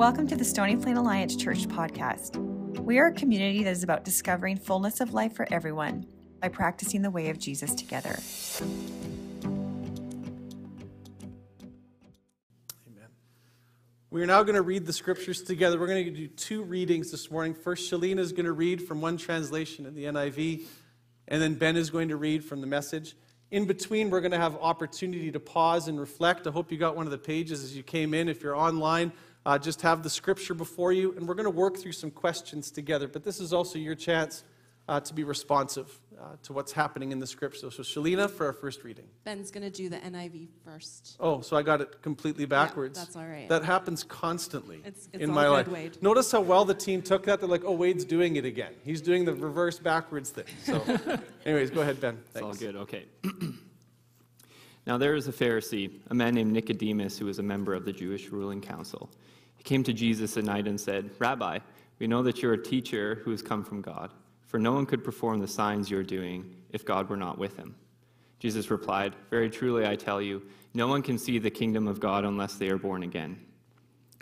Welcome to the Stony Plain Alliance Church podcast. We are a community that is about discovering fullness of life for everyone by practicing the way of Jesus together. Amen. We are now going to read the scriptures together. We're going to do two readings this morning. First, Sheleena is going to read from one translation in the NIV, and then Ben is going to read from the message. In between, we're going to have opportunity to pause and reflect. I hope you got one of the pages as you came in. If you're online, uh, just have the scripture before you, and we're going to work through some questions together. But this is also your chance uh, to be responsive uh, to what's happening in the scripture. So, Sheleena, for our first reading. Ben's going to do the NIV first. Oh, so I got it completely backwards. that's all right. That happens constantly It's- it's in all my good, life. Wade. Notice how well the team took that. They're like, "Oh, Wade's doing it again. He's doing the reverse backwards thing." So, anyways, go ahead, Ben. It's all good, okay. now there was a Pharisee, a man named Nicodemus, who was a member of the Jewish ruling council. He came to Jesus at night and said, Rabbi, we know that you're a teacher who has come from God, for no one could perform the signs you're doing if God were not with him. Jesus replied, Very truly I tell you, no one can see the kingdom of God unless they are born again.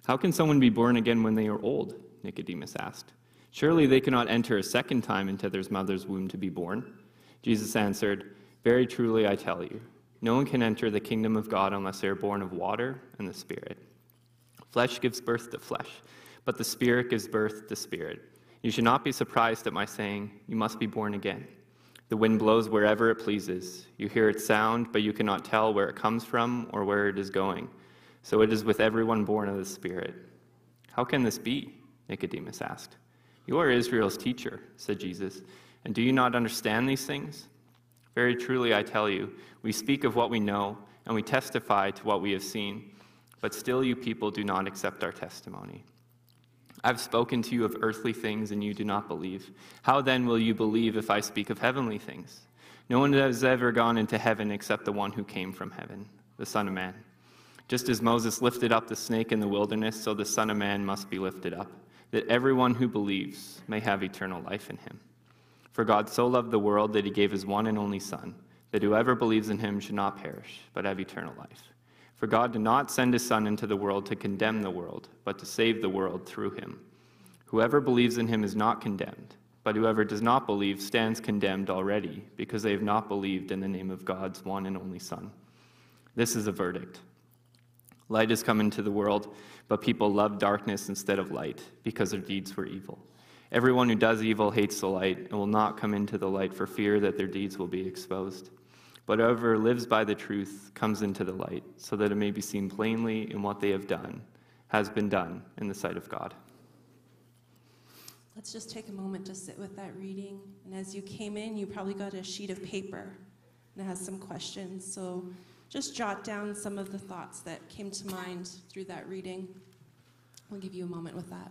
How can someone be born again when they are old? Nicodemus asked. Surely they cannot enter a second time into their mother's womb to be born. Jesus answered, Very truly I tell you, no one can enter the kingdom of God unless they are born of water and the Spirit. Flesh gives birth to flesh, but the Spirit gives birth to spirit. You should not be surprised at my saying, You must be born again. The wind blows wherever it pleases. You hear its sound, but you cannot tell where it comes from or where it is going. So it is with everyone born of the Spirit. How can this be? Nicodemus asked. You are Israel's teacher, said Jesus, and do you not understand these things? Very truly, I tell you, we speak of what we know, and we testify to what we have seen, but still you people do not accept our testimony. I've spoken to you of earthly things, and you do not believe. How then will you believe if I speak of heavenly things? No one has ever gone into heaven except the one who came from heaven, the Son of Man. Just as Moses lifted up the snake in the wilderness, so the Son of Man must be lifted up, that everyone who believes may have eternal life in him. For God so loved the world that he gave his one and only Son, that whoever believes in him should not perish, but have eternal life. For God did not send his Son into the world to condemn the world, but to save the world through him. Whoever believes in him is not condemned, but whoever does not believe stands condemned already, because they have not believed in the name of God's one and only Son. This is a verdict. Light has come into the world, but people love darkness instead of light, because their deeds were evil. Everyone who does evil hates the light and will not come into the light for fear that their deeds will be exposed. But whoever lives by the truth comes into the light, so that it may be seen plainly in what they have done has been done in the sight of God. Let's just take a moment to sit with that reading. And as you came in, you probably got a sheet of paper and it has some questions. So just jot down some of the thoughts that came to mind through that reading. We'll give you a moment with that.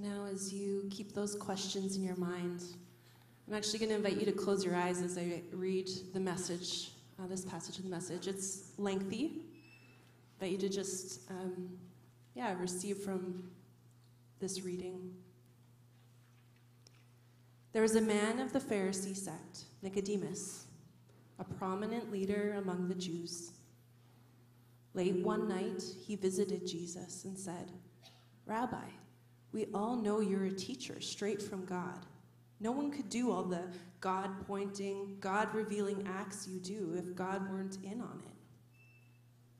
Now, as you keep those questions in your mind, I'm actually going to invite you to close your eyes as I read the message, uh, this passage of the message. It's lengthy. Invite you to just, um, yeah, receive from this reading. There was a man of the Pharisee sect, Nicodemus, a prominent leader among the Jews. Late one night, he visited Jesus and said, Rabbi, we all know you're a teacher straight from God. No one could do all the God pointing, God revealing acts you do if God weren't in on it.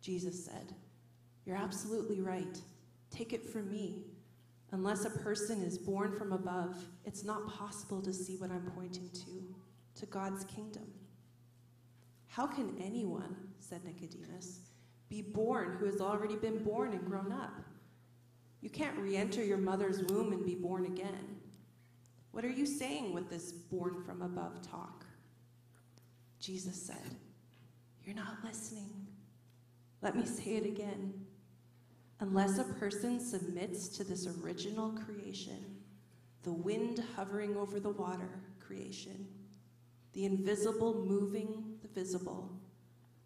Jesus said, You're absolutely right. Take it from me. Unless a person is born from above, it's not possible to see what I'm pointing to, to God's kingdom. How can anyone, said Nicodemus, be born who has already been born and grown up? You can't re enter your mother's womb and be born again. What are you saying with this born from above talk? Jesus said, You're not listening. Let me say it again. Unless a person submits to this original creation, the wind hovering over the water creation, the invisible moving the visible,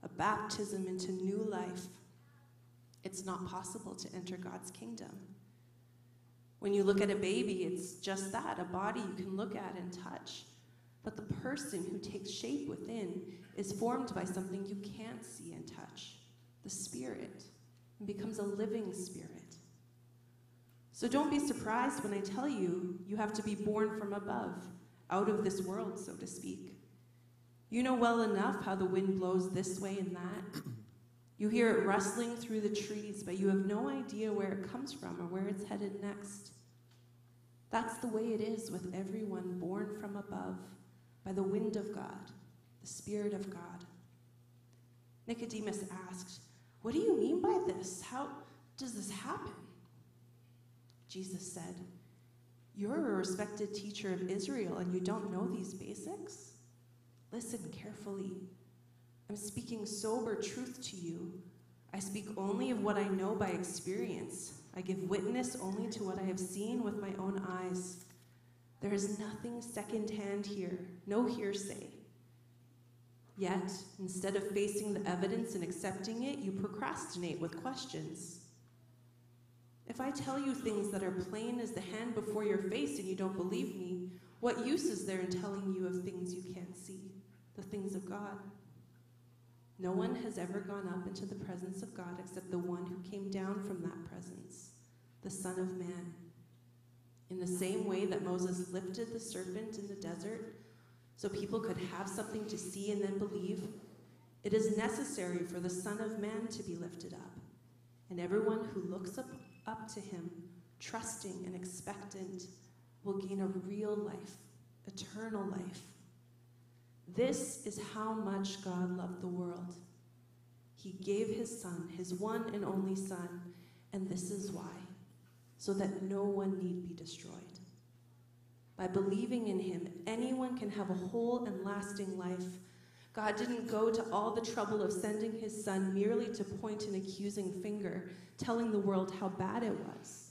a baptism into new life, it's not possible to enter God's kingdom. When you look at a baby, it's just that a body you can look at and touch. But the person who takes shape within is formed by something you can't see and touch the spirit and becomes a living spirit. So don't be surprised when I tell you you have to be born from above, out of this world, so to speak. You know well enough how the wind blows this way and that. You hear it rustling through the trees, but you have no idea where it comes from or where it's headed next. That's the way it is with everyone born from above by the wind of God, the Spirit of God. Nicodemus asked, What do you mean by this? How does this happen? Jesus said, You're a respected teacher of Israel and you don't know these basics? Listen carefully. I'm speaking sober truth to you. I speak only of what I know by experience. I give witness only to what I have seen with my own eyes. There is nothing secondhand here, no hearsay. Yet, instead of facing the evidence and accepting it, you procrastinate with questions. If I tell you things that are plain as the hand before your face and you don't believe me, what use is there in telling you of things you can't see, the things of God? No one ah, has ever gone up into the presence of God except the one who came down from that presence, the Son of Man. In the same way that Moses lifted the serpent in the desert so people could have something to see and then believe, it is necessary for the Son of Man to be lifted up. And everyone who looks up, up to him, trusting and expectant, will gain a real life, eternal life. This is how much God loved the world. He gave his Son, his one and only Son, and this is why so that no one need be destroyed. By believing in him, anyone can have a whole and lasting life. God didn't go to all the trouble of sending his son merely to point an accusing finger, telling the world how bad it was.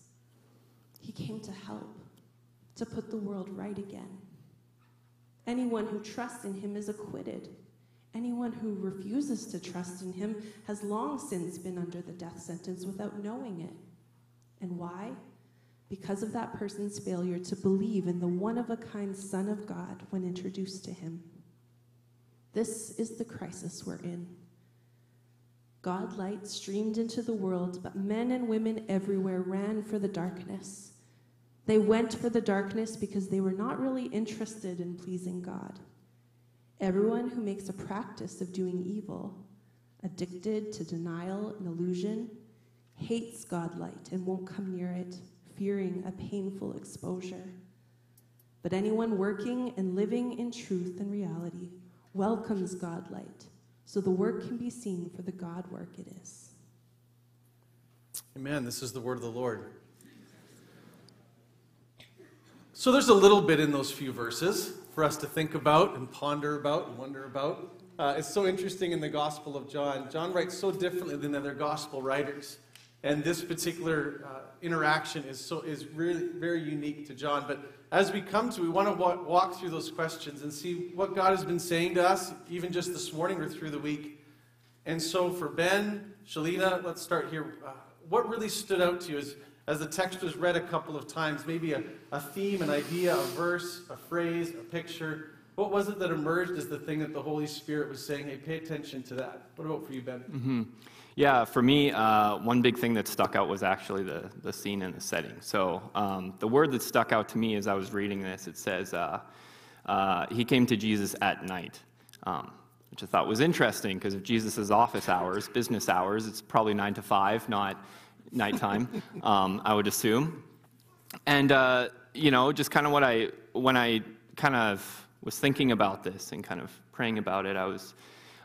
He came to help, to put the world right again. Anyone who trusts in him is acquitted. Anyone who refuses to trust in him has long since been under the death sentence without knowing it. And why? Because of that person's failure to believe in the one of a kind Son of God when introduced to him. This is the crisis we're in. God light streamed into the world, but men and women everywhere ran for the darkness. They went for the darkness because they were not really interested in pleasing God. Everyone who makes a practice of doing evil, addicted to denial and illusion, hates God light and won't come near it, fearing a painful exposure. But anyone working and living in truth and reality welcomes God light, so the work can be seen for the God work it is. Amen. This is the word of the Lord. So there's a little bit in those few verses for us to think about and ponder about and wonder about. Uh, it's so interesting in the Gospel of John. John writes so differently than other Gospel writers. And this particular uh, interaction is, so, is really very unique to John. But as we come to, we want to walk, walk through those questions and see what God has been saying to us, even just this morning or through the week. And so for Ben, Sheleena, let's start here. Uh, what really stood out to you is, as the text was read a couple of times, maybe a, a theme, an idea, a verse, a phrase, a picture. What was it that emerged as the thing that the Holy Spirit was saying? Hey, pay attention to that. What about for you, Ben? Mm-hmm. Yeah, for me, uh, one big thing that stuck out was actually the, the scene and the setting. So um, the word that stuck out to me as I was reading this, it says, uh, uh, he came to Jesus at night, um, which I thought was interesting because of Jesus' office hours, business hours, it's probably 9 to 5, not nighttime, um, I would assume. And, uh, you know, just kind of what I, when I kind of was thinking about this and kind of praying about it, I was,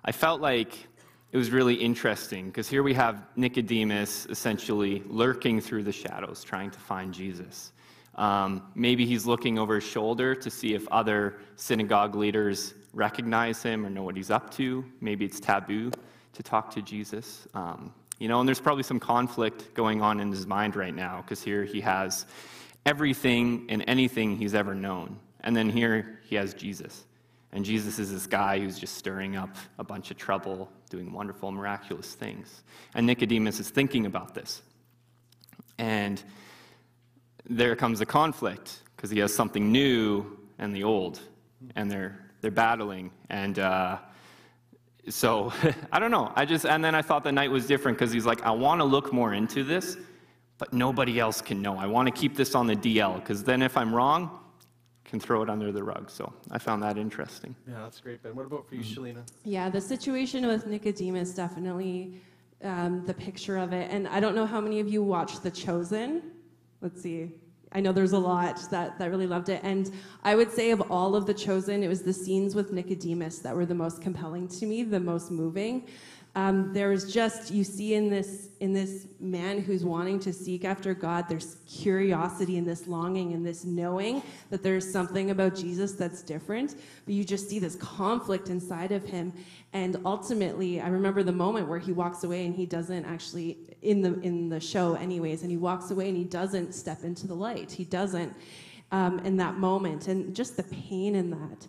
I felt like it was really interesting because here we have Nicodemus essentially lurking through the shadows trying to find Jesus. Um, maybe he's looking over his shoulder to see if other synagogue leaders recognize him or know what he's up to. Maybe it's taboo to talk to Jesus. Um, you know, and there's probably some conflict going on in his mind right now because here he has everything and anything he's ever known. And then here he has Jesus. And Jesus is this guy who's just stirring up a bunch of trouble, doing wonderful, miraculous things. And Nicodemus is thinking about this. And there comes a conflict because he has something new and the old, and they're, they're battling. And uh, so I don't know. I just, and then I thought the night was different because he's like, I want to look more into this, but nobody else can know. I want to keep this on the DL because then if I'm wrong, can throw it under the rug. So I found that interesting. Yeah, that's great, Ben. What about for you, Mm-hmm. Sheleena? Yeah, the situation with Nicodemus definitely um, the picture of it. And I don't know how many of you watched The Chosen. Let's see. I know there's a lot that, that really loved it. And I would say of all of The Chosen, it was the scenes with Nicodemus that were the most compelling to me, the most moving. Um, there is just you see in this in this man who's wanting to seek after God. There's curiosity and this longing and this knowing that there's something about Jesus that's different. But you just see this conflict inside of him, and ultimately, I remember the moment where he walks away and he doesn't actually in the in the show, anyways, and he walks away and he doesn't step into the light. He doesn't um, in that moment, and just the pain in that.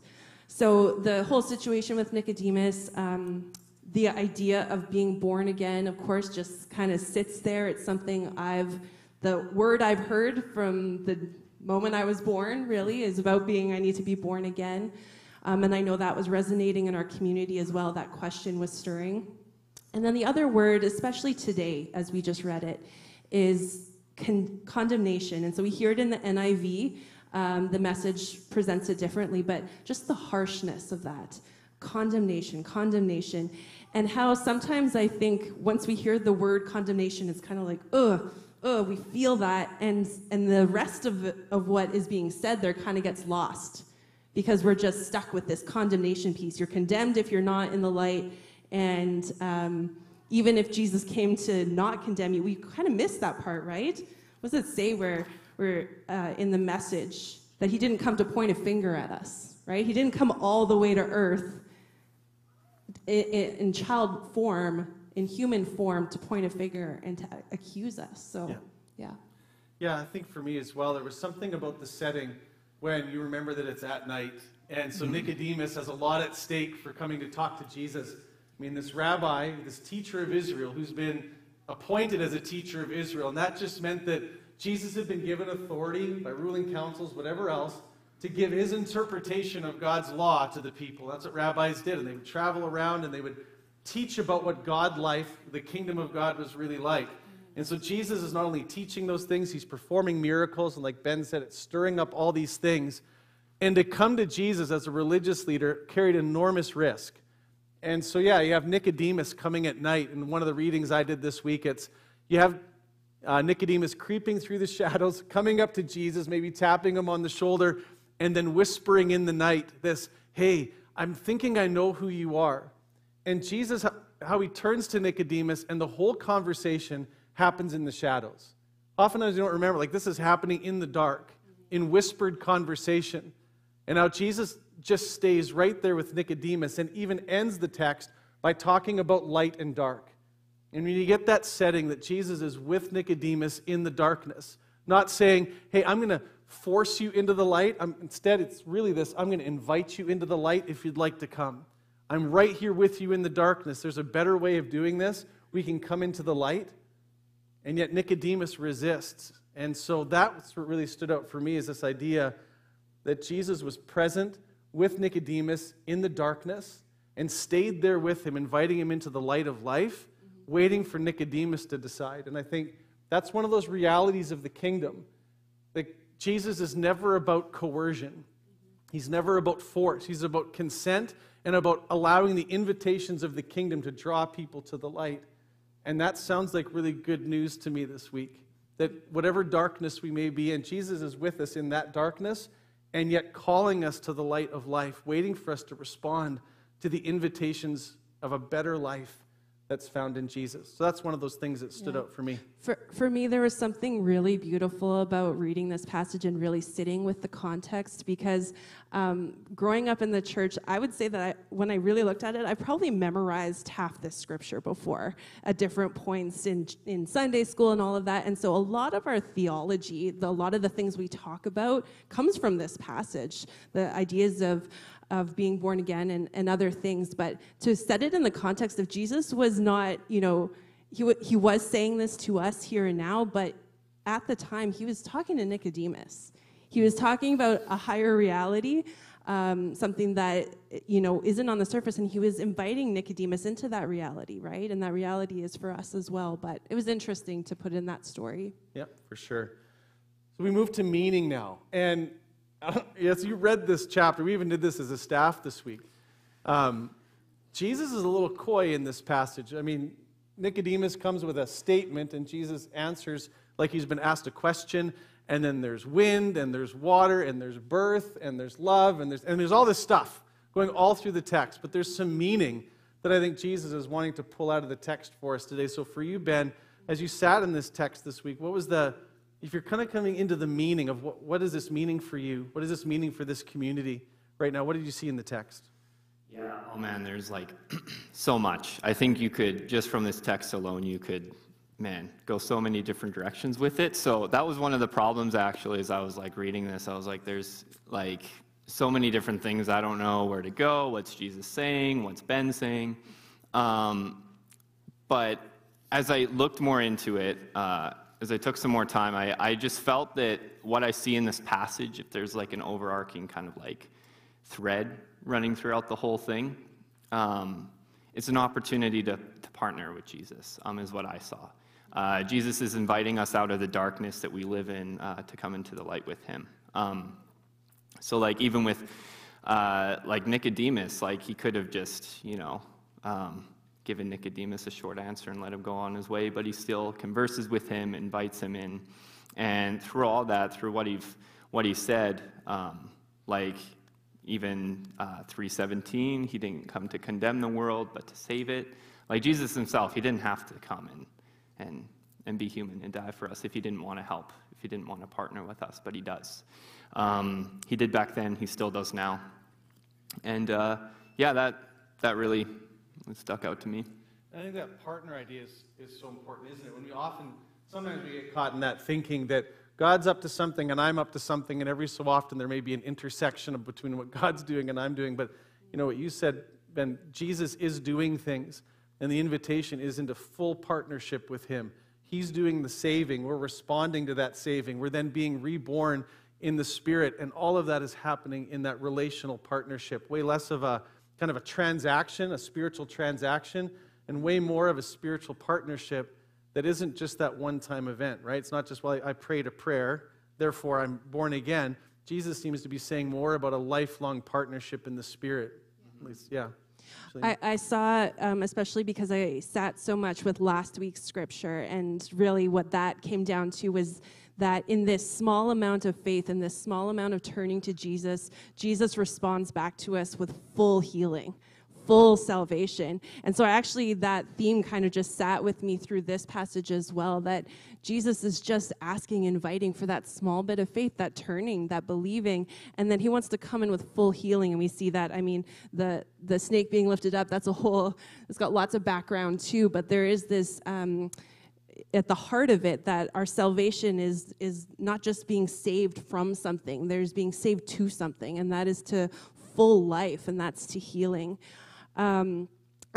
So the whole situation with Nicodemus. Um, the idea of being born again, of course, just kind of sits there. It's something I've, the word I've heard from the moment I was born, really, is about being, I need to be born again. Um, and I know that was resonating in our community as well. That question was stirring. And then the other word, especially today, as we just read it, is con- condemnation. And so we hear it in the NIV. Um, the message presents it differently, but just the harshness of that condemnation, condemnation, and how sometimes I think once we hear the word condemnation, it's kind of like, ugh, ugh, we feel that, and and the rest of of what is being said there kind of gets lost because we're just stuck with this condemnation piece. You're condemned if you're not in the light, and um, even if Jesus came to not condemn you, we kind of miss that part, right? What does it say where where uh, in the message that he didn't come to point a finger at us, right? He didn't come all the way to earth in, in child form, in human form, to point a finger and to accuse us. So, Yeah. yeah. Yeah, I think for me as well, there was something about the setting when you remember that it's at night. And so mm-hmm. Nicodemus has a lot at stake for coming to talk to Jesus. I mean, this rabbi, this teacher of Israel, who's been appointed as a teacher of Israel, and that just meant that Jesus had been given authority by ruling councils, whatever else, to give his interpretation of God's law to the people. That's what rabbis did. And they would travel around and they would teach about what God life, the kingdom of God, was really like. And so Jesus is not only teaching those things, he's performing miracles. And like Ben said, it's stirring up all these things. And to come to Jesus as a religious leader carried enormous risk. And so, yeah, you have Nicodemus coming at night. And one of the readings I did this week, it's you have uh, Nicodemus creeping through the shadows, coming up to Jesus, maybe tapping him on the shoulder, and then whispering in the night this, Hey, I'm thinking I know who you are. And Jesus, how he turns to Nicodemus, and the whole conversation happens in the shadows. Oftentimes you don't remember, like this is happening in the dark, in whispered conversation. And how Jesus just stays right there with Nicodemus and even ends the text by talking about light and dark. And when you get that setting that Jesus is with Nicodemus in the darkness, not saying, hey, I'm going to force you into the light. I'm, instead, it's really this I'm going to invite you into the light if you'd like to come. I'm right here with you in the darkness. There's a better way of doing this. We can come into the light. And yet Nicodemus resists. And so that's what really stood out for me is this idea that Jesus was present with Nicodemus in the darkness and stayed there with him, inviting him into the light of life, mm-hmm. waiting for Nicodemus to decide. And I think that's one of those realities of the kingdom. That Jesus is never about coercion. Mm-hmm. He's never about force. He's about consent and about allowing the invitations of the kingdom to draw people to the light. And that sounds like really good news to me this week. That whatever darkness we may be in, Jesus is with us in that darkness and yet calling us to the light of life, waiting for us to respond to the invitations of a better life that's found in Jesus. So that's one of those things that stood Yeah. out for me. For, for me, there was something really beautiful about reading this passage and really sitting with the context because um, growing up in the church, I would say that I, when I really looked at it, I probably memorized half this scripture before at different points in, in Sunday school and all of that. And so a lot of our theology, the, a lot of the things we talk about, comes from this passage. The ideas of of being born again and, and other things, but to set it in the context of Jesus was not, you know, he, he was saying this to us here and now, but at the time, he was talking to Nicodemus. He was talking about a higher reality, um, something that you know isn't on the surface, and he was inviting Nicodemus into that reality, right? And that reality is for us as well. But it was interesting to put in that story. Yep, for sure. So we move to meaning now, and yes, you read this chapter. We even did this as a staff this week. Um, Jesus is a little coy in this passage. I mean, Nicodemus comes with a statement, and Jesus answers like he's been asked a question. And then there's wind, and there's water, and there's birth, and there's love, and there's, and there's all this stuff going all through the text. But there's some meaning that I think Jesus is wanting to pull out of the text for us today. So for you, Ben, as you sat in this text this week, what was the, if you're kind of coming into the meaning of what, what is this meaning for you? What is this meaning for this community right now? What did you see in the text? Yeah. Oh man, there's like so much. I think you could just from this text alone, you could, man, go so many different directions with it. So that was one of the problems actually. As I was like reading this, I was like, there's like so many different things. I don't know where to go. What's Jesus saying? What's Ben saying? Um, but as I looked more into it, uh, as I took some more time, I, I just felt that what I see in this passage, if there's like an overarching kind of like thread running throughout the whole thing. Um, it's an opportunity to, to partner with Jesus, um, is what I saw. Uh, Jesus is inviting us out of the darkness that we live in uh, to come into the light with him. Um, so, like, even with uh, like Nicodemus, like he could have just, you know, um, given Nicodemus a short answer and let him go on his way, but he still converses with him, invites him in, and through all that, through what he what he said, um, like even uh, 317, he didn't come to condemn the world, but to save it. Like Jesus himself, he didn't have to come and, and, and be human and die for us if he didn't want to help, if he didn't want to partner with us, but he does. Um, he did back then, he still does now. And uh, yeah, that, that really stuck out to me. I think that partner idea is, is so important, isn't it? When we often, sometimes we get caught in that thinking that God's up to something and I'm up to something, and every so often there may be an intersection between what God's doing and I'm doing. But you know what you said, Ben, Jesus is doing things, and the invitation is into full partnership with Him. He's doing the saving. We're responding to that saving. We're then being reborn in the Spirit, and all of that is happening in that relational partnership. Way less of a kind of a transaction, a spiritual transaction, and way more of a spiritual partnership that isn't just that one time event, right? It's not just, well, I prayed a prayer, therefore I'm born again. Jesus seems to be saying more about a lifelong partnership in the Spirit. At least, yeah. I, I, saw, um, especially because I sat so much with last week's scripture, and really what that came down to was that in this small amount of faith, in this small amount of turning to Jesus, Jesus responds back to us with full healing full salvation. And so actually that theme kind of just sat with me through this passage as well that Jesus is just asking, inviting for that small bit of faith, that turning, that believing, and then he wants to come in with full healing. And we see that, I mean, the the snake being lifted up, that's a whole, it's got lots of background too, but there is this um, at the heart of it that our salvation is is not just being saved from something there's being saved to something and that is to full life and that's to healing um,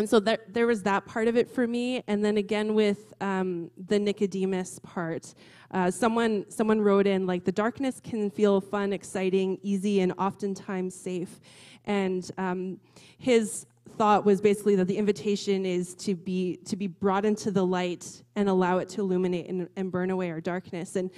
and so there, there was that part of it for me. And then again with um, the Nicodemus part, uh, someone someone wrote in like the darkness can feel fun, exciting, easy, and oftentimes safe. And um, his thought was basically that the invitation is to be to be brought into the light and allow it to illuminate and, and burn away our darkness. And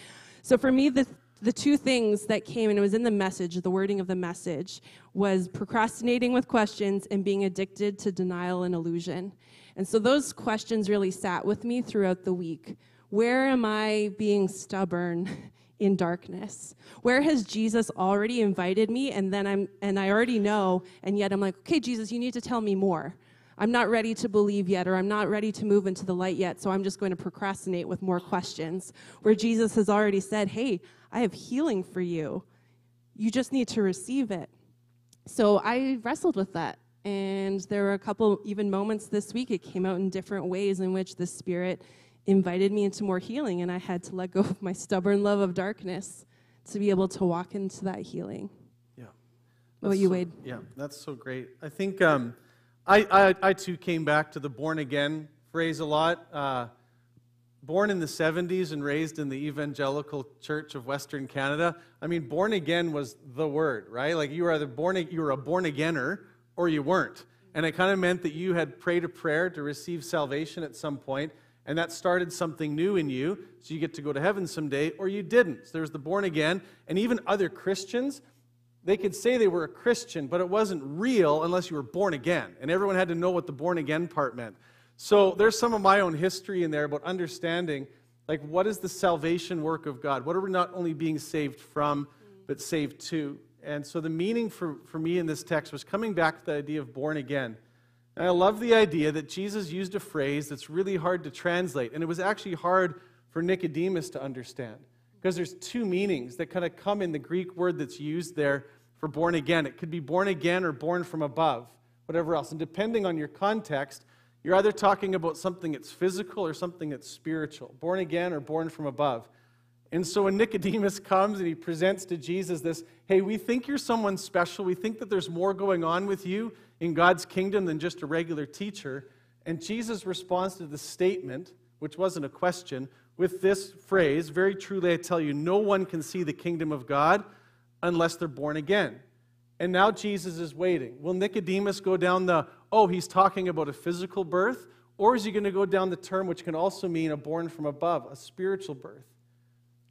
so for me, the the two things that came, and it was in the message, the wording of the message, was procrastinating with questions and being addicted to denial and illusion. And so those questions really sat with me throughout the week. Where am I being stubborn in darkness? Where has Jesus already invited me and then I'm and I already know and yet I'm like, "Okay, Jesus, you need to tell me more." I'm not ready to believe yet, or I'm not ready to move into the light yet, so I'm just going to procrastinate with more questions. Where Jesus has already said, Hey, I have healing for you. You just need to receive it. So I wrestled with that. And there were a couple, even moments this week, it came out in different ways in which the Spirit invited me into more healing, and I had to let go of my stubborn love of darkness to be able to walk into that healing. Yeah. What about you, so, Wade? Yeah, that's so great. I think um, I, I, I too came back to the born again phrase a lot. Uh, born in the 70s and raised in the evangelical church of Western Canada. I mean, born again was the word, right? Like you were either born, you were a born againer or you weren't. And it kind of meant that you had prayed a prayer to receive salvation at some point, and that started something new in you, so you get to go to heaven someday, or you didn't. So there's the born again. And even other Christians, they could say they were a Christian, but it wasn't real unless you were born again. And everyone had to know what the born again part meant. So there's some of my own history in there about understanding like what is the salvation work of God? What are we not only being saved from, but saved to? And so the meaning for, for me in this text was coming back to the idea of born again. And I love the idea that Jesus used a phrase that's really hard to translate. And it was actually hard for Nicodemus to understand because there's two meanings that kind of come in the Greek word that's used there for born again. It could be born again or born from above, whatever else. And depending on your context, you're either talking about something that's physical or something that's spiritual, born again or born from above. And so when Nicodemus comes and he presents to Jesus this, hey, we think you're someone special. We think that there's more going on with you in God's kingdom than just a regular teacher. And Jesus responds to the statement, which wasn't a question, with this phrase Very truly, I tell you, no one can see the kingdom of God unless they're born again. And now Jesus is waiting. Will Nicodemus go down the, oh, he's talking about a physical birth? Or is he going to go down the term which can also mean a born from above, a spiritual birth?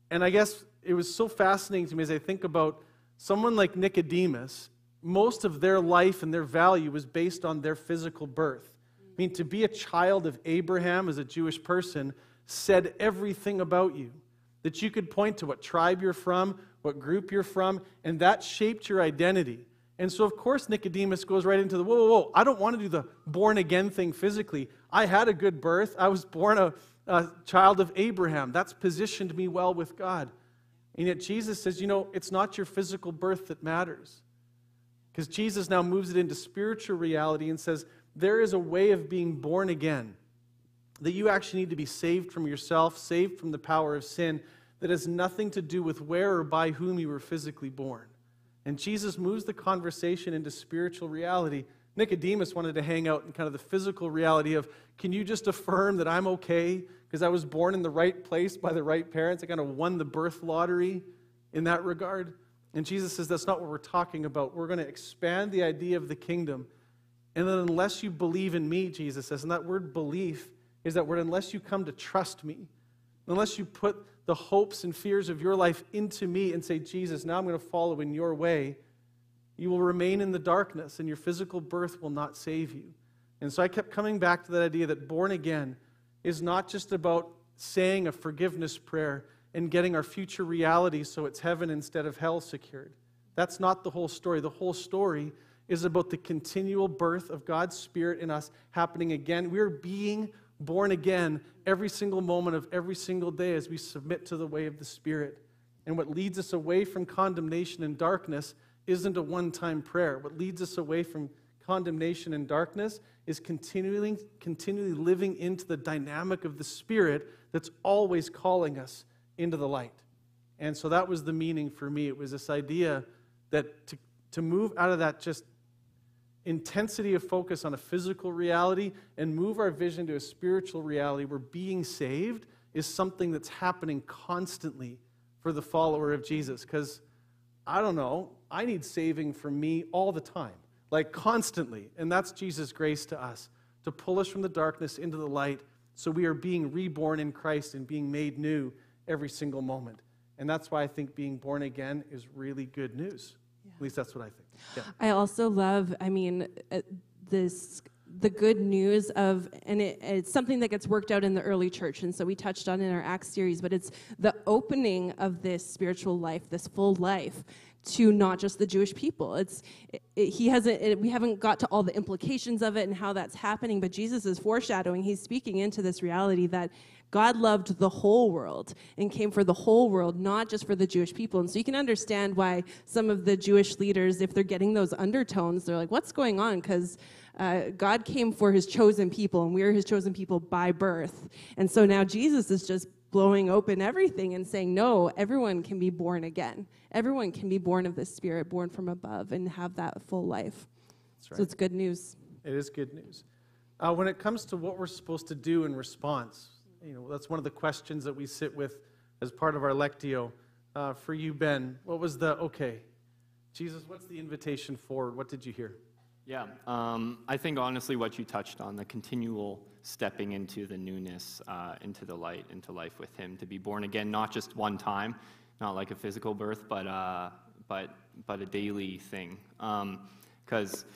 And I guess it was so fascinating to me as I think about someone like Nicodemus, most of their life and their value was based on their physical birth. I mean, to be a child of Abraham as a Jewish person said everything about you. That you could point to what tribe you're from, what group you're from, and that shaped your identity. And so, of course, Nicodemus goes right into the whoa, whoa, whoa, I don't want to do the born again thing physically. I had a good birth. I was born a, a child of Abraham. That's positioned me well with God. And yet Jesus says, you know, it's not your physical birth that matters. Because Jesus now moves it into spiritual reality and says, there is a way of being born again. That you actually need to be saved from yourself, saved from the power of sin, that has nothing to do with where or by whom you were physically born. And Jesus moves the conversation into spiritual reality Nicodemus wanted to hang out in kind of the physical reality of, can you just affirm that I'm okay because I was born in the right place by the right parents? I kind of won the birth lottery in that regard. And Jesus says that's not what we're talking about. We're going to expand the idea of the kingdom. And then, unless you believe in me, Jesus says, and that word belief is that word, unless you come to trust me, unless you put the hopes and fears of your life into me and say, Jesus, now I'm going to follow in your way you will remain in the darkness, and your physical birth will not save you. And so I kept coming back to that idea that born again is not just about saying a forgiveness prayer and getting our future reality so it's heaven instead of hell secured. That's not the whole story. The whole story is about the continual birth of God's Spirit in us happening again. We're being born again every single moment of every single day as we submit to the way of the Spirit. And what leads us away from condemnation and darkness isn't a one time prayer. What leads us away from condemnation and darkness is continually, continually living into the dynamic of the Spirit that's always calling us into the light. And so that was the meaning for me. It was this idea that to, to move out of that just intensity of focus on a physical reality and move our vision to a spiritual reality where being saved is something that's happening constantly for the follower of Jesus. Because I don't know, I need saving from me all the time, like constantly. And that's Jesus' grace to us, to pull us from the darkness into the light so we are being reborn in Christ and being made new every single moment. And that's why I think being born again is really good news. Yeah. At least that's what I think. Yeah. I also love, I mean, uh, this the good news of, and it, it's something that gets worked out in the early church, and so we touched on in our Acts series, but it's the opening of this spiritual life, this full life, to not just the Jewish people. It's it, it, he hasn't. It, we haven't got to all the implications of it and how that's happening. But Jesus is foreshadowing. He's speaking into this reality that God loved the whole world and came for the whole world, not just for the Jewish people. And so you can understand why some of the Jewish leaders, if they're getting those undertones, they're like, "What's going on?" Because uh, God came for His chosen people, and we are His chosen people by birth. And so now Jesus is just blowing open everything and saying, no, everyone can be born again. Everyone can be born of the Spirit, born from above, and have that full life. Right. So it's good news. It is good news. Uh, when it comes to what we're supposed to do in response, you know, that's one of the questions that we sit with as part of our Lectio. Uh, for you, Ben, what was the, okay, Jesus, what's the invitation forward? What did you hear? Yeah, um, I think honestly what you touched on, the continual stepping into the newness, uh, into the light, into life with Him, to be born again, not just one time, not like a physical birth, but, uh, but, but a daily thing. Because, um,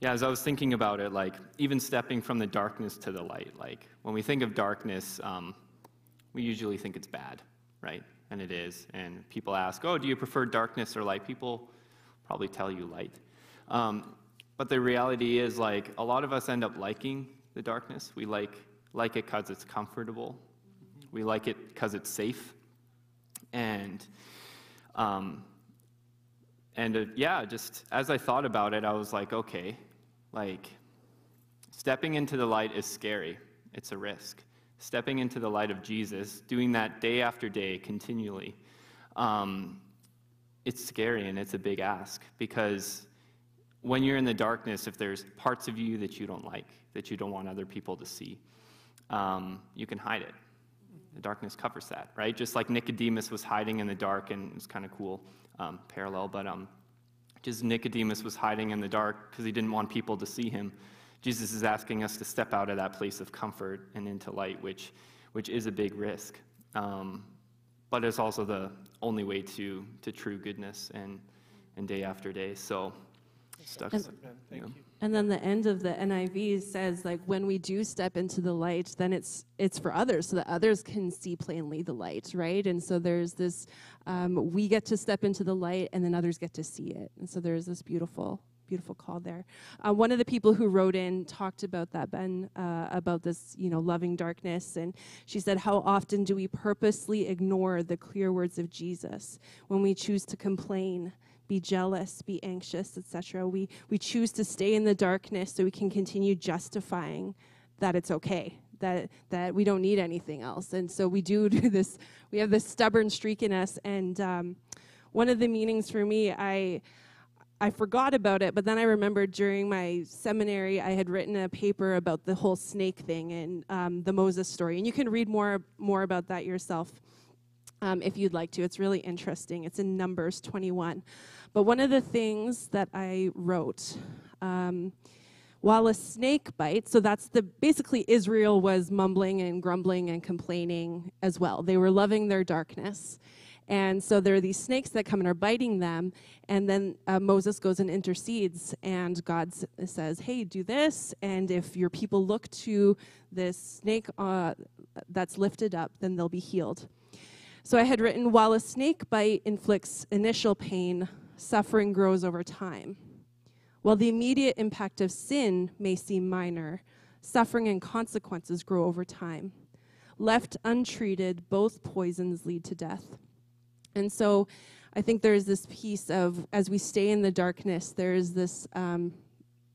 yeah, as I was thinking about it, like even stepping from the darkness to the light, like when we think of darkness, um, we usually think it's bad, right? And it is. And people ask, oh, do you prefer darkness or light? People probably tell you light. Um, but the reality is, like, a lot of us end up liking the darkness. We like, like it because it's comfortable, we like it because it's safe. And, um, and uh, yeah, just as I thought about it, I was like, okay, like, stepping into the light is scary, it's a risk. Stepping into the light of Jesus, doing that day after day continually, um, it's scary and it's a big ask because when you're in the darkness, if there's parts of you that you don't like, that you don't want other people to see, um, you can hide it. The darkness covers that, right? Just like Nicodemus was hiding in the dark, and it's kind of cool um, parallel, but um, just Nicodemus was hiding in the dark because he didn't want people to see him. Jesus is asking us to step out of that place of comfort and into light, which, which is a big risk. Um, but it's also the only way to, to true goodness and, and day after day. So stuck. And, Thank you. and then the end of the NIV says like when we do step into the light, then it's it's for others so that others can see plainly the light, right? And so there's this um, we get to step into the light, and then others get to see it. And so there's this beautiful beautiful call there. Uh, one of the people who wrote in talked about that, Ben, uh, about this, you know, loving darkness. And she said, How often do we purposely ignore the clear words of Jesus when we choose to complain, be jealous, be anxious, etc. We, we choose to stay in the darkness so we can continue justifying that it's okay, that, that we don't need anything else. And so we do do this, we have this stubborn streak in us. And um, one of the meanings for me, I, I forgot about it, but then I remembered during my seminary, I had written a paper about the whole snake thing and um, the Moses story. And you can read more, more about that yourself um, if you'd like to. It's really interesting. It's in Numbers 21. But one of the things that I wrote, um, while a snake bites, so that's the basically Israel was mumbling and grumbling and complaining as well. They were loving their darkness. And so there are these snakes that come and are biting them. And then uh, Moses goes and intercedes, and God says, Hey, do this. And if your people look to this snake uh, that's lifted up, then they'll be healed. So I had written, while a snake bite inflicts initial pain, suffering grows over time. While the immediate impact of sin may seem minor, suffering and consequences grow over time. Left untreated, both poisons lead to death. And so I think there's this piece of, as we stay in the darkness, there's this um,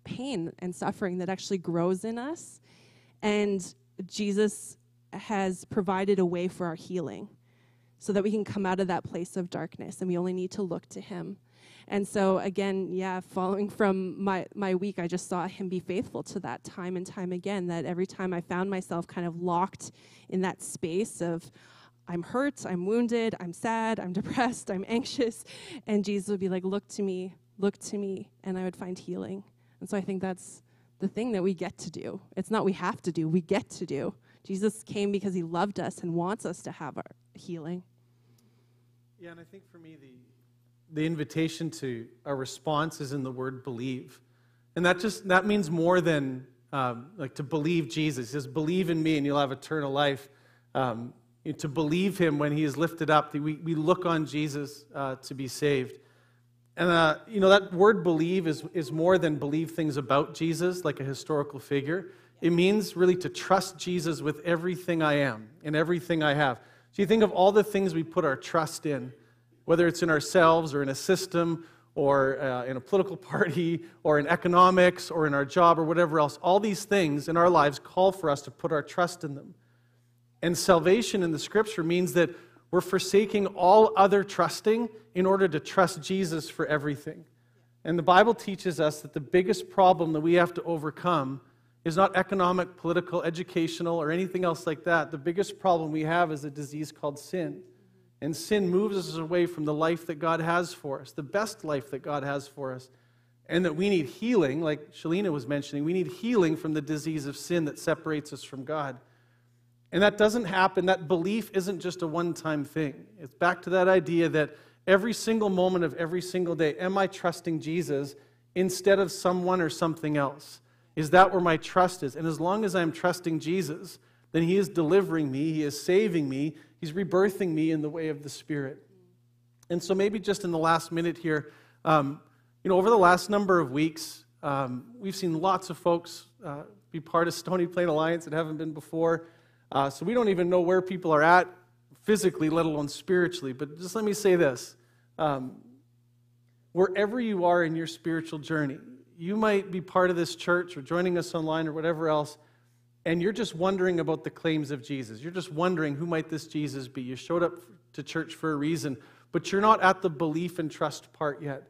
pain and suffering that actually grows in us. And Jesus has provided a way for our healing so that we can come out of that place of darkness and we only need to look to him. And so again, yeah, following from my, my week, I just saw him be faithful to that time and time again. That every time I found myself kind of locked in that space of, I'm hurt, I'm wounded, I'm sad, I'm depressed, I'm anxious. And Jesus would be like, Look to me, look to me. And I would find healing. And so I think that's the thing that we get to do. It's not we have to do, we get to do. Jesus came because he loved us and wants us to have our healing. Yeah, and I think for me, the, the invitation to a response is in the word believe. And that just, that means more than um, like to believe Jesus. Says, believe in me and you'll have eternal life. Um, to believe him when he is lifted up, we, we look on Jesus uh, to be saved. And, uh, you know, that word believe is, is more than believe things about Jesus, like a historical figure. It means really to trust Jesus with everything I am and everything I have. So you think of all the things we put our trust in, whether it's in ourselves or in a system or uh, in a political party or in economics or in our job or whatever else, all these things in our lives call for us to put our trust in them. And salvation in the scripture means that we're forsaking all other trusting in order to trust Jesus for everything. And the Bible teaches us that the biggest problem that we have to overcome is not economic, political, educational, or anything else like that. The biggest problem we have is a disease called sin. And sin moves us away from the life that God has for us, the best life that God has for us. And that we need healing, like Sheleena was mentioning, we need healing from the disease of sin that separates us from God. And that doesn't happen. That belief isn't just a one time thing. It's back to that idea that every single moment of every single day, am I trusting Jesus instead of someone or something else? Is that where my trust is? And as long as I'm trusting Jesus, then He is delivering me, He is saving me, He's rebirthing me in the way of the Spirit. And so, maybe just in the last minute here, um, you know, over the last number of weeks, um, we've seen lots of folks uh, be part of Stony Plain Alliance that haven't been before. Uh, so we don't even know where people are at physically, let alone spiritually. But just let me say this um, wherever you are in your spiritual journey, you might be part of this church or joining us online or whatever else, and you're just wondering about the claims of Jesus. You're just wondering who might this Jesus be. You showed up to church for a reason, but you're not at the belief and trust part yet.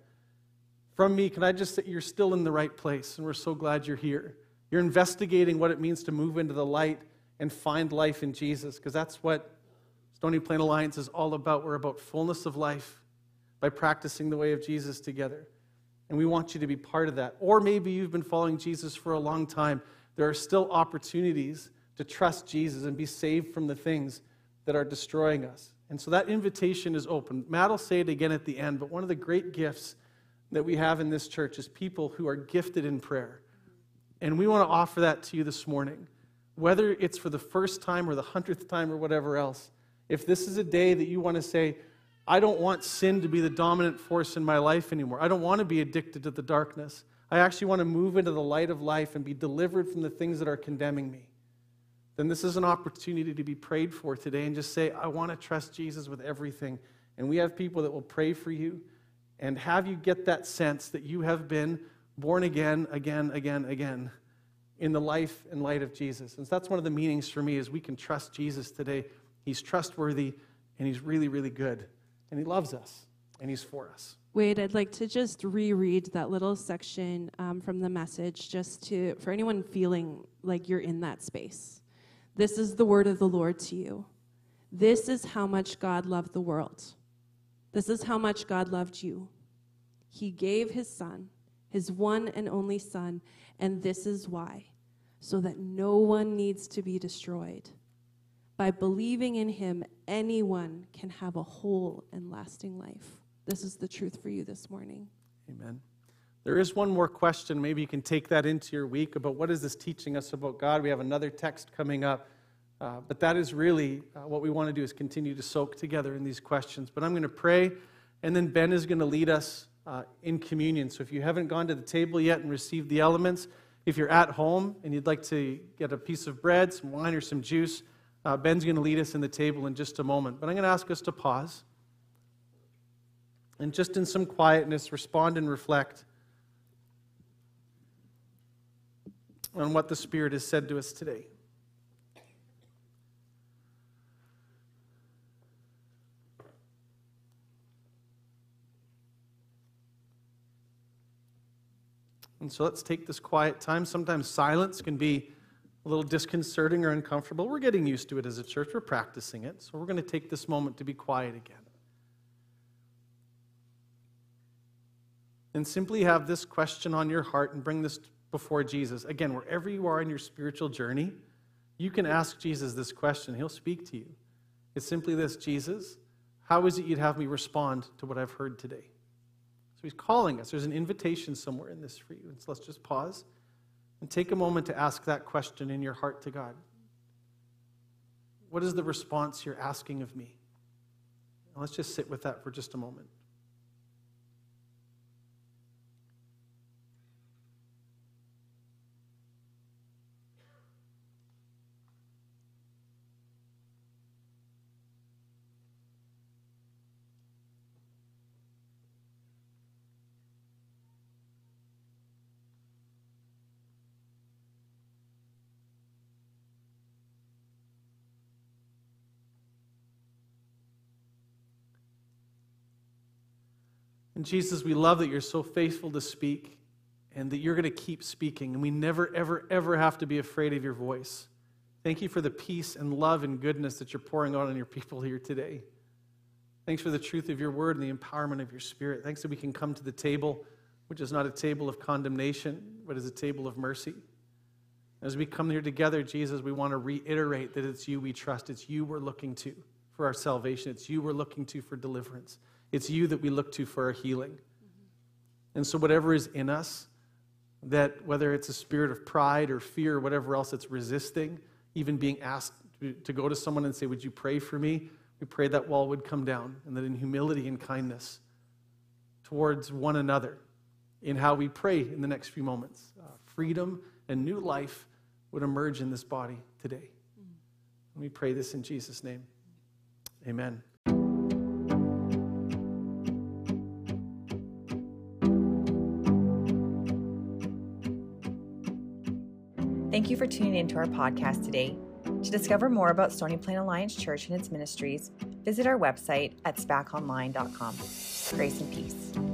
From me, can I just say you're still in the right place, and we're so glad you're here. You're investigating what it means to move into the light and find life in Jesus, because that's what Stony Plain Alliance is all about. We're about fullness of life by practicing the way of Jesus together. And we want you to be part of that. Or maybe you've been following Jesus for a long time. There are still opportunities to trust Jesus and be saved from the things that are destroying us. And so that invitation is open. Matt will say it again at the end, but one of the great gifts that we have in this church is people who are gifted in prayer. And we want to offer that to you this morning whether it's for the first time or the hundredth time or whatever else, if this is a day that you want to say, I don't want sin to be the dominant force in my life anymore, I don't want to be addicted to the darkness. I actually want to move into the light of life and be delivered from the things that are condemning me. Then this is an opportunity to be prayed for today and just say, I want to trust Jesus with everything. And we have people that will pray for you and have you get that sense that you have been born again, again, again, again in the life and light of Jesus. And so that's one of the meanings for me is we can trust Jesus today. He's trustworthy and he's really, really good. And he loves us and he's for us. Wade, I'd like to just reread that little section um, from the message just to for anyone feeling like you're in that space. This is the word of the Lord to you. This is how much God loved the world. This is how much God loved you. He gave his son, his one and only son, and this is why so that no one needs to be destroyed. By believing in him, anyone can have a whole and lasting life. This is the truth for you this morning. Amen. There is one more question. Maybe you can take that into your week about what is this teaching us about God. We have another text coming up. Uh, but that is really uh, what we want to do is continue to soak together in these questions. But I'm going to pray, and then Ben is going to lead us uh, in communion. So if you haven't gone to the table yet and received the elements, if you're at home and you'd like to get a piece of bread, some wine, or some juice, uh, Ben's going to lead us in the table in just a moment. But I'm going to ask us to pause and just in some quietness respond and reflect on what the Spirit has said to us today. And so let's take this quiet time. Sometimes silence can be a little disconcerting or uncomfortable. We're getting used to it as a church, we're practicing it. So we're going to take this moment to be quiet again. And simply have this question on your heart and bring this before Jesus. Again, wherever you are in your spiritual journey, you can ask Jesus this question. He'll speak to you. It's simply this Jesus, how is it you'd have me respond to what I've heard today? So he's calling us. There's an invitation somewhere in this for you. so let's just pause and take a moment to ask that question in your heart to God. What is the response you're asking of me? And let's just sit with that for just a moment. And Jesus, we love that you're so faithful to speak and that you're going to keep speaking. And we never, ever, ever have to be afraid of your voice. Thank you for the peace and love and goodness that you're pouring out on your people here today. Thanks for the truth of your word and the empowerment of your spirit. Thanks that we can come to the table, which is not a table of condemnation, but is a table of mercy. As we come here together, Jesus, we want to reiterate that it's you we trust. It's you we're looking to for our salvation. It's you we're looking to for deliverance. It's you that we look to for our healing. And so, whatever is in us, that whether it's a spirit of pride or fear or whatever else that's resisting, even being asked to go to someone and say, Would you pray for me? We pray that wall would come down and that in humility and kindness towards one another, in how we pray in the next few moments, uh, freedom and new life would emerge in this body today. And we pray this in Jesus' name. Amen. Thank you for tuning into our podcast today. To discover more about Stony Plain Alliance Church and its ministries, visit our website at spaconline.com. Grace and peace.